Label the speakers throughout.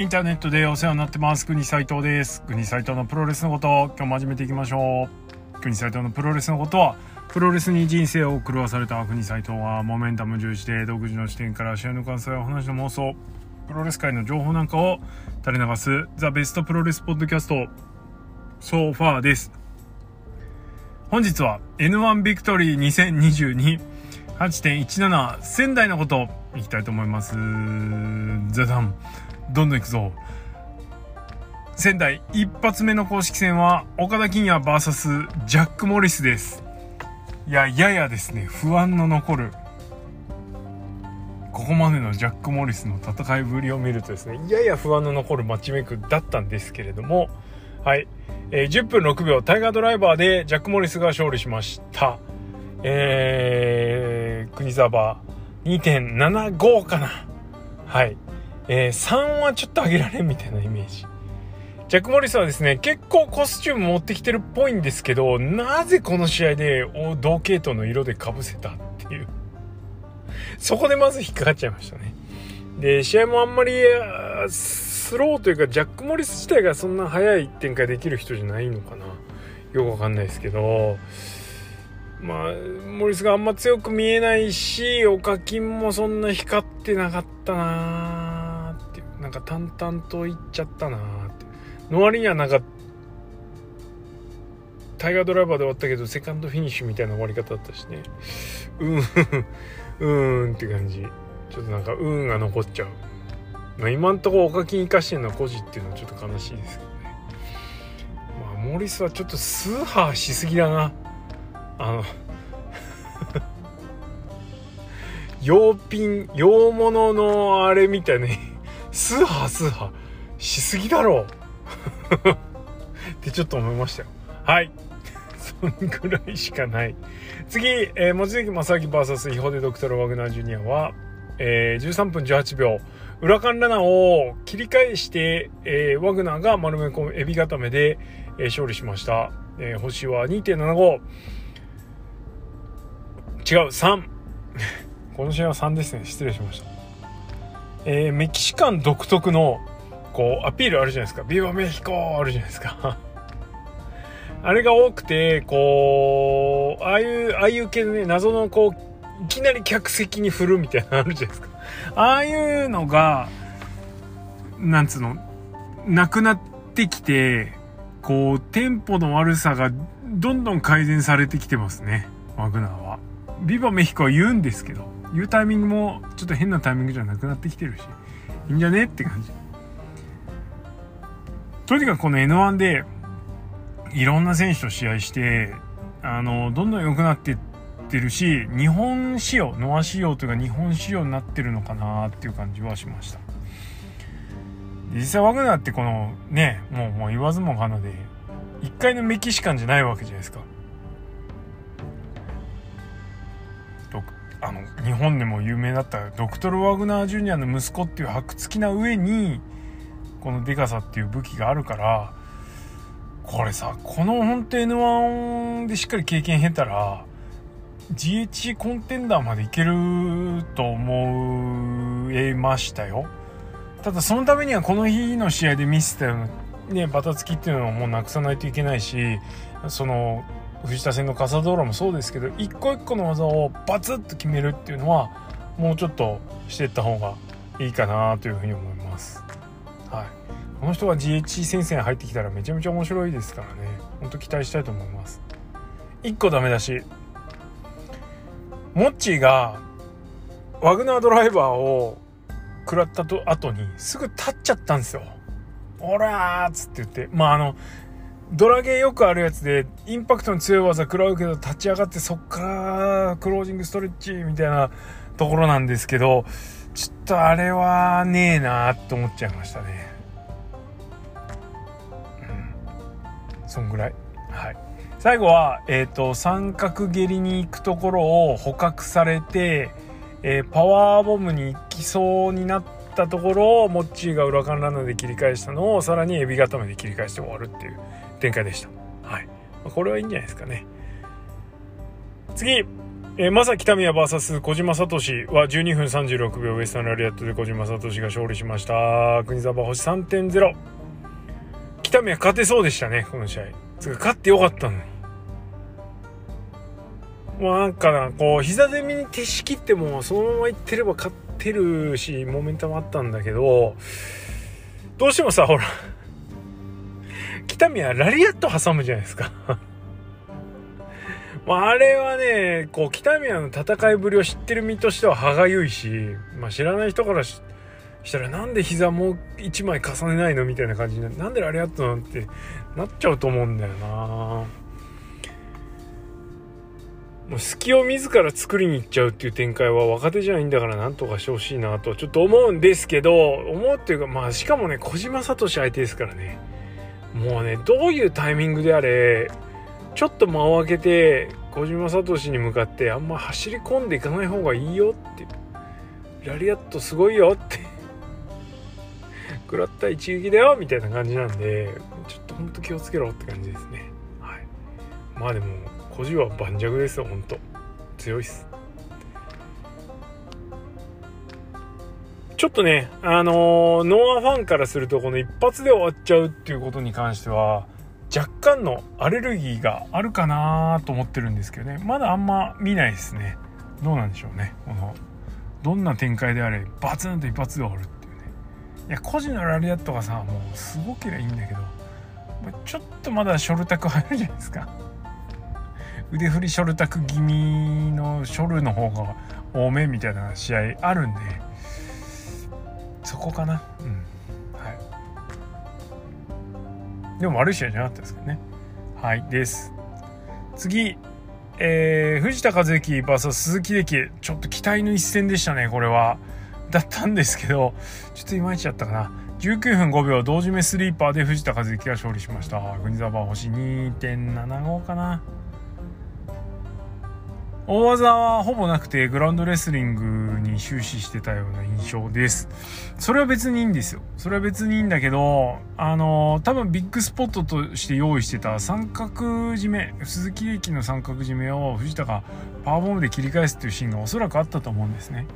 Speaker 1: インターネットでお世話になってます。国斉藤です。国斉藤のプロレスのこと今日も始めていきましょう。国斉藤のプロレスのことはプロレスに人生を狂わされた。国斉藤はモメンタム重視で独自の視点から試合の感想やお話の妄想。プロレス界の情報なんかを垂れ流す the best プロレス podcast。ソファーです。本日は N1 ビクトリー2022.8.17仙台のこといきたいと思います。ザダンどんどんいくぞ。仙台一発目の公式戦は岡田金也 VS ジャック・モリスです。いやややですね。不安の残る。ここまでのジャック・モリスの戦いぶりを見るとですねやや不安の残るマッチメイクだったんですけれどもはい、えー、10分6秒タイガードライバーでジャック・モリスが勝利しました。えー、国沢2.75かな。はい。えー、3はちょっと上げられんみたいなイメージ。ジャック・モリスはですね、結構コスチューム持ってきてるっぽいんですけど、なぜこの試合で同系統の色で被せたっていう。そこでまず引っかかっちゃいましたね。で、試合もあんまり、スローというか、ジャック・モリス自体がそんな速い展開できる人じゃないのかな。よくわかんないですけど、まあ、モリスがあんま強く見えないし、オカキンもそんな光ってなかったななんか淡々といっちゃったなーって。の割にはなんかタイガードライバーで終わったけどセカンドフィニッシュみたいな終わり方だったしね。うん うんって感じ。ちょっとなんかうんが残っちゃう、まあ、今んとこお課金生かしてるのは孤児っていうのはちょっと悲しいですけどね。まあモリスはちょっとスーハーしすぎだな。あの 洋品洋物のあれみたいな。スーハースーハーしすぎだろ。う ってちょっと思いましたよ。はい。そんぐらいしかない。次、えー、望月正明 VS 違法でドクトル・ワグナー・ジュニアは、えー、13分18秒。裏カンラナを切り返して、えー、ワグナーが丸め込むエビ固めで、えー、勝利しました、えー、星は2.75違う3 この試合は3ですね。失礼しました。えー、メキシカン独特のこうアピールあるじゃないですか「ビバメヒコ!」あるじゃないですか あれが多くてこうああいうああいう系のね謎のこういきなり客席に振るみたいなのあるじゃないですかああいうのがなんつうのなくなってきてこうテンポの悪さがどんどん改善されてきてますねワグナーは。ビバメヒコは言うんですけど言うタイミングもちょっと変なタイミングじゃなくなってきてるしいいんじゃねって感じ。とにかくこの N1 でいろんな選手と試合してあのどんどん良くなってってるし日本仕様ノア仕様というか日本仕様になってるのかなっていう感じはしました。実際ワグナーってこのねもうもう言わずもがなで1回のメキシカンじゃないわけじゃないですか。あの日本でも有名だったドクトル・ワグナー・ジュニアの息子っていう白付きな上にこのデカさっていう武器があるからこれさこの本当 N1 でしっかり経験経たら GH コンテンダーまでいけると思いましたよ。ただそのためにはこの日の試合で見せたようなねバタつきっていうのをもうなくさないといけないしその藤田戦の笠道路もそうですけど一個一個の技をバツッと決めるっていうのはもうちょっとしていった方がいいかなというふうに思います。はい、この人が GH 戦線入ってきたらめちゃめちゃ面白いですからねほんと期待したいと思います。1個ダメだしモッチーがワグナードライバーを食らったと後にすぐ立っちゃったんですよ。オラーっつって言ってまああのドラゲーよくあるやつで、インパクトの強い技食らうけど、立ち上がってそっからクロージングストレッチみたいなところなんですけど、ちょっとあれはねえなって思っちゃいましたね。うん。そんぐらい。はい。最後は、えっ、ー、と、三角蹴りに行くところを捕獲されて、えー、パワーボムに行きそうになったところをモッチーが裏ンランナーで切り返したのをさらにエビ固めで切り返して終わるっていう展開でした。はい。これはいいんじゃないですかね。次、えー、正木民也 VS 小島聡は12分36秒ウエスタンラリアットで小島聡が勝利しました国沢星3.0北宮勝てそうでしたねこの試合つか勝ってよかったのにもうなんかなこう膝攻めに徹しきってもそのままいってれば勝ってるしモメンタムあったんだけどどうしてもさほら北宮ラリアット挟むじゃないですか。まあ、あれはね、こう、北宮の戦いぶりを知ってる身としては歯がゆいし、まあ、知らない人からしたら、なんで膝もう1枚重ねないのみたいな感じにななんであれやったのってなっちゃうと思うんだよな。もう隙を自ら作りに行っちゃうっていう展開は若手じゃないんだからなんとかしてほしいなとちょっと思うんですけど思うっていうかまあしかもね小島聡相手ですからね。もうねどういうタイミングであれちょっと間を空けて小島聡に向かってあんま走り込んでいかない方がいいよって。ラリアットすごいよって。食らった一撃だよみたいな感じなんでちょっとほんと気をつけろって感じですね。はい。まあでも小島は盤石ですよほんと。強いっす。ちょっとねあのー、ノアファンからするとこの一発で終わっちゃうっていうことに関しては若干のアレルギーがあるかなと思ってるんですけどね。まだあんま見ないですね。どうなんでしょうね。このどんな展開であれバツンと一発で終わるっていうね。いや個人のラリアットがさもうすごければいいんだけどちょっとまだショルタク入るじゃないですか。腕振りショルタク気味のショルの方が多めみたいな試合あるんでこかなうんでも悪い試合じゃなかったですけどね。はい、です。次、えー、藤田和之 VS 鈴木力。ちょっと期待の一戦でしたね、これは。だったんですけど、ちょっといまいちだったかな。19分5秒同時目スリーパーで藤田和之が勝利しました。国沢星2.75かな。大技はほぼなくてグラウンドレスリングに終始してたような印象です。それは別にいいんですよ。それは別にいいんだけど、あの、多分ビッグスポットとして用意してた三角締め、鈴木駅の三角締めを藤田がパワーボムで切り返すっていうシーンがおそらくあったと思うんですね。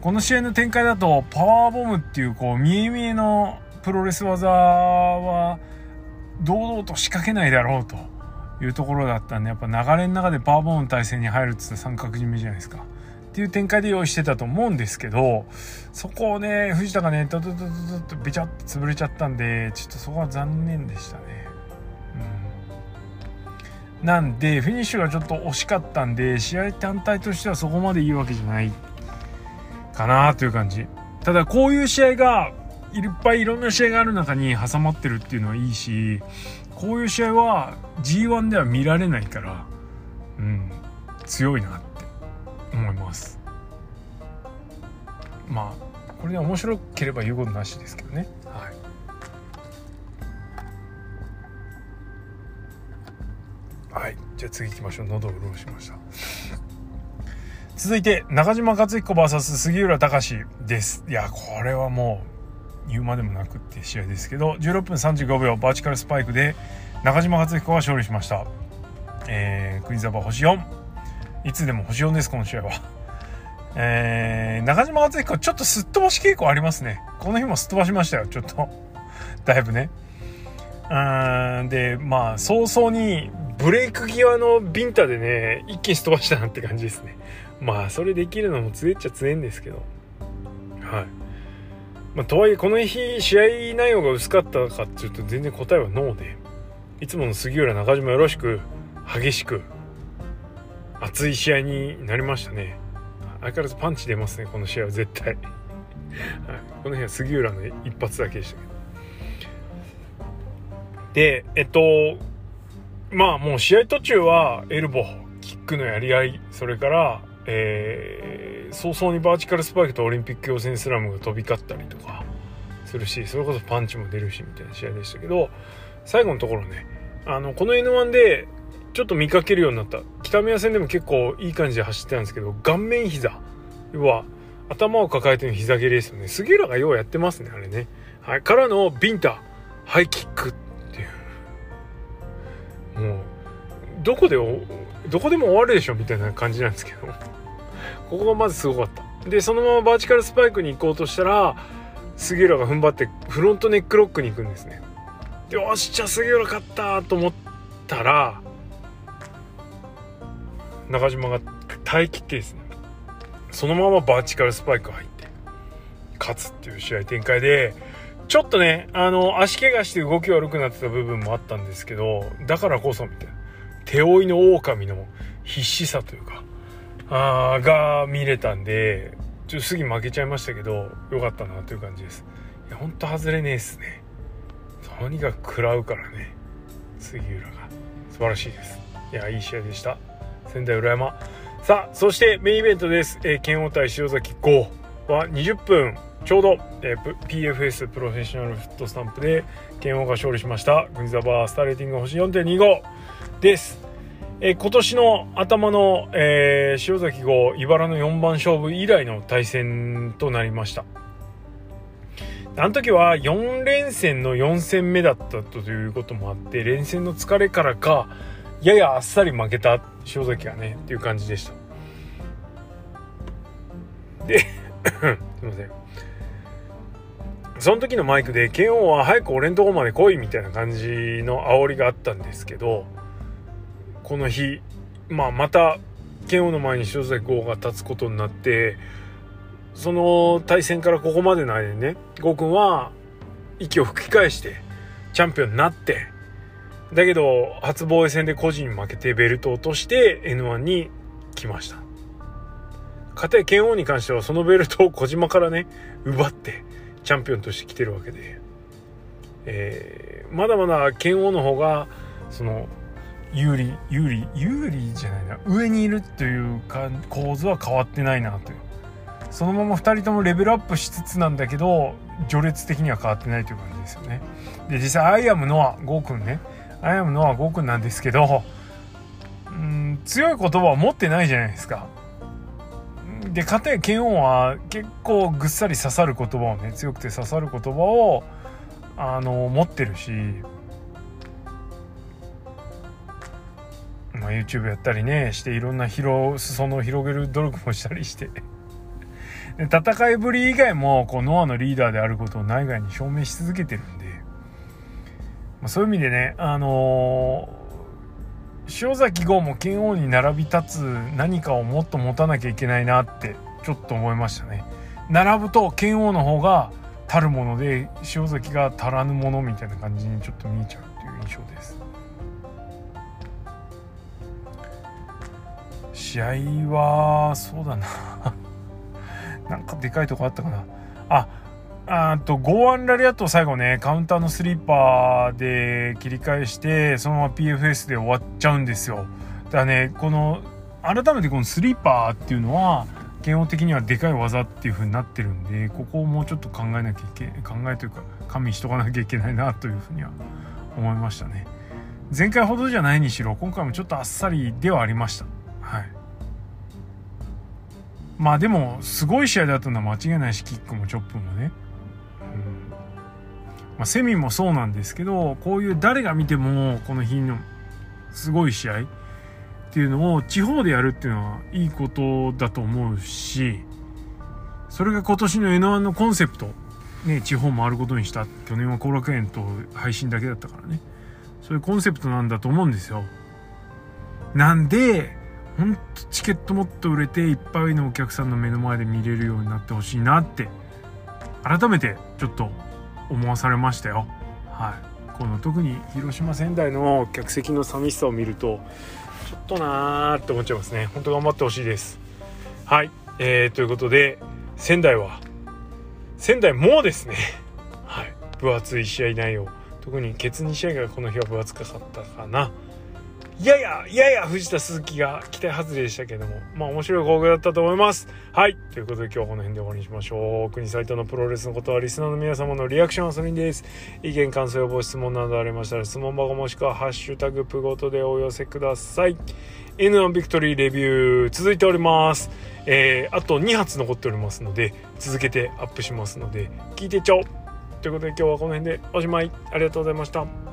Speaker 1: この試合の展開だとパワーボムっていうこう見え見えのプロレス技は堂々と仕掛けないだろうと。いうところだったんでやっぱ流れの中でパワーボンの体勢に入るっつったら三角締めじゃないですか。っていう展開で用意してたと思うんですけどそこをね藤田がねドドドドドとべちゃって潰れちゃったんでちょっとそこは残念でしたね。うん、なんでフィニッシュがちょっと惜しかったんで試合単体としてはそこまでいいわけじゃないかなという感じ。ただこういう試合がいっぱいいろんな試合がある中に挟まってるっていうのはいいしこういう試合は G1 では見られないから、うん、強いなって思います。まあこれで面白ければ言うことなしですけどね。はい。はい。じゃあ次行きましょう。喉を潤しました。続いて中島克彦 VS 杉浦隆です。いやこれはもう言うまでもなくって試合ですけど16分35秒バーチカルスパイクで中島克彦が勝利しました、えー、クイズアバ星4いつでも星4ですこの試合は。えー、中島克彦ちょっとすっ飛ばし傾向ありますね。この日もすっ飛ばしましたよちょっと。だいぶね。うんでまあ早々にブレイク際のビンタでね一気にすっ飛ばしたなって感じですね。まあそれできるのも強いっちゃ強いんですけど。はい。まあ、とはいえこの日試合内容が薄かったかっていうと全然答えはノーで。いつもの杉浦中島よろしく激しく熱い試合になりましたね。相変わらずパンチ出ますねこの試合は絶対、この日は杉浦の一発だけでしたけど。でえっとまあもう試合途中はエルボーキックのやり合いそれからえー、早々にバーチカルスパイクとオリンピック予選スラムが飛び交ったりとかするしそれこそパンチも出るしみたいな試合でしたけど最後のところねあのこの N1 でちょっと見かけるようになった。北宮戦でも結構いい感じで走ってたんですけど顔面膝要は頭を抱えての膝蹴りですよね。杉浦がようやってますねあれね。はいからのビンタハイキックっていう。もうどこでどこでも終わるでしょみたいな感じなんですけど。ここがまずすごかった。でそのままバーチカルスパイクに行こうとしたら杉浦が踏ん張ってフロントネックロックに行くんですね。よっしゃあ杉浦勝ったと思ったら中島が耐えきってですね。そのままバーチカルスパイク入って勝つっていう試合展開でちょっとねあの足怪我して動き悪くなってた部分もあったんですけどだからこそみたいな。手負いの狼の必死さというかあが見れたんでちょっと次負けちゃいましたけどよかったなという感じです。いやほんと外れねえっすね。とにかく食らうからね。杉浦が。素晴らしいです。いやいい試合でした。仙台浦山。さあそしてメインイベントです、えー、剣王対塩崎5は20分ちょうど、えー、PFS プロフェッショナルフットスタンプで剣王が勝利しました。グンザバースターレーティング星4.25です、え、今年の頭の、えー、塩崎号茨の4番勝負以来の対戦となりました。あの時は4連戦の4戦目だったということもあって連戦の疲れからかややあっさり負けた塩崎がねっていう感じでした。で すいません。その時のマイクで剣王は早く俺んとこまで来いみたいな感じの煽りがあったんですけどこの日まあまた剣王の前に塩崎豪が立つことになってその対戦からここまでの間にね郷君は息を吹き返してチャンピオンになってだけど初防衛戦で個人に負けてベルトを落として N1 に来ました。かたや剣王に関してはそのベルトを小島からね奪ってチャンピオンとして来てるわけで、えー、まだまだ剣王の方がその有利有利有利じゃないな。上にいるというか構図は変わってないなという。そのまま2人ともレベルアップしつつなんだけど序列的には変わってないという感じですよね。で実際 I am NOAH ゴーくんね。 I am NOAH ゴーくんなんですけどうん強い言葉を持ってないじゃないですか。で片や拳王は結構ぐっさり刺さる言葉をね強くて刺さる言葉をあの持ってるし、YouTube やったりねしていろんな広裾野を広げる努力もしたりして。戦いぶり以外もこうノアのリーダーであることを内外に証明し続けてるんで、まあ、そういう意味でねあのー塩崎豪も剣王に並び立つ何かをもっと持たなきゃいけないなってちょっと思いましたね。並ぶと剣王の方が足るもので塩崎が足らぬものみたいな感じにちょっと見えちゃうっていう印象です。試合はそうだな。なんかでかいとこあったかな。ああとゴーアンラリアットを最後ねカウンターのスリーパーで切り返してそのまま PFS で終わっちゃうんですよ。だからねこの改めてこのスリーパーっていうのは剣王的にはでかい技っていう風になってるんでここをもうちょっと考えなきゃいけ考えというか加味しとかなきゃいけないなというふうには思いましたね。前回ほどじゃないにしろ今回もちょっとあっさりではありました。はい。まあでもすごい試合だったのは間違いないしキックもチョップもね。うん。まあ、セミもそうなんですけどこういう誰が見てもこの日のすごい試合っていうのを地方でやるっていうのはいいことだと思うしそれが今年の N1 のコンセプト、ね、地方回ることにした去年は後楽園と配信だけだったからね。そういうコンセプトなんだと思うんですよ。なんでほんとチケットもっと売れていっぱいのお客さんの目の前で見れるようになってほしいなって改めてちょっと思わされましたよ。はい、この特に広島仙台の客席の寂しさを見るとちょっとなーって思っちゃいますね。本当頑張ってほしいです。はい、えー、ということで仙台は仙台もですね、はい、分厚い試合内容特にケツ2試合がこの日は分厚かったかな。やややや藤田鈴木が期待外れでしたけども。まあ面白い工具だったと思います。はい。ということで今日はこの辺で終わりにしましょう国サイトのプロレスのことはリスナーの皆様のリアクション遊びです。意見感想予防質問などありましたら質問箱もしくはハッシュタグプごとでお寄せください。N1 ビクトリーレビュー続いております。えー、あと2発残っておりますので続けてアップしますので聞いてちょ。ということで今日はこの辺でおしまい。ありがとうございました。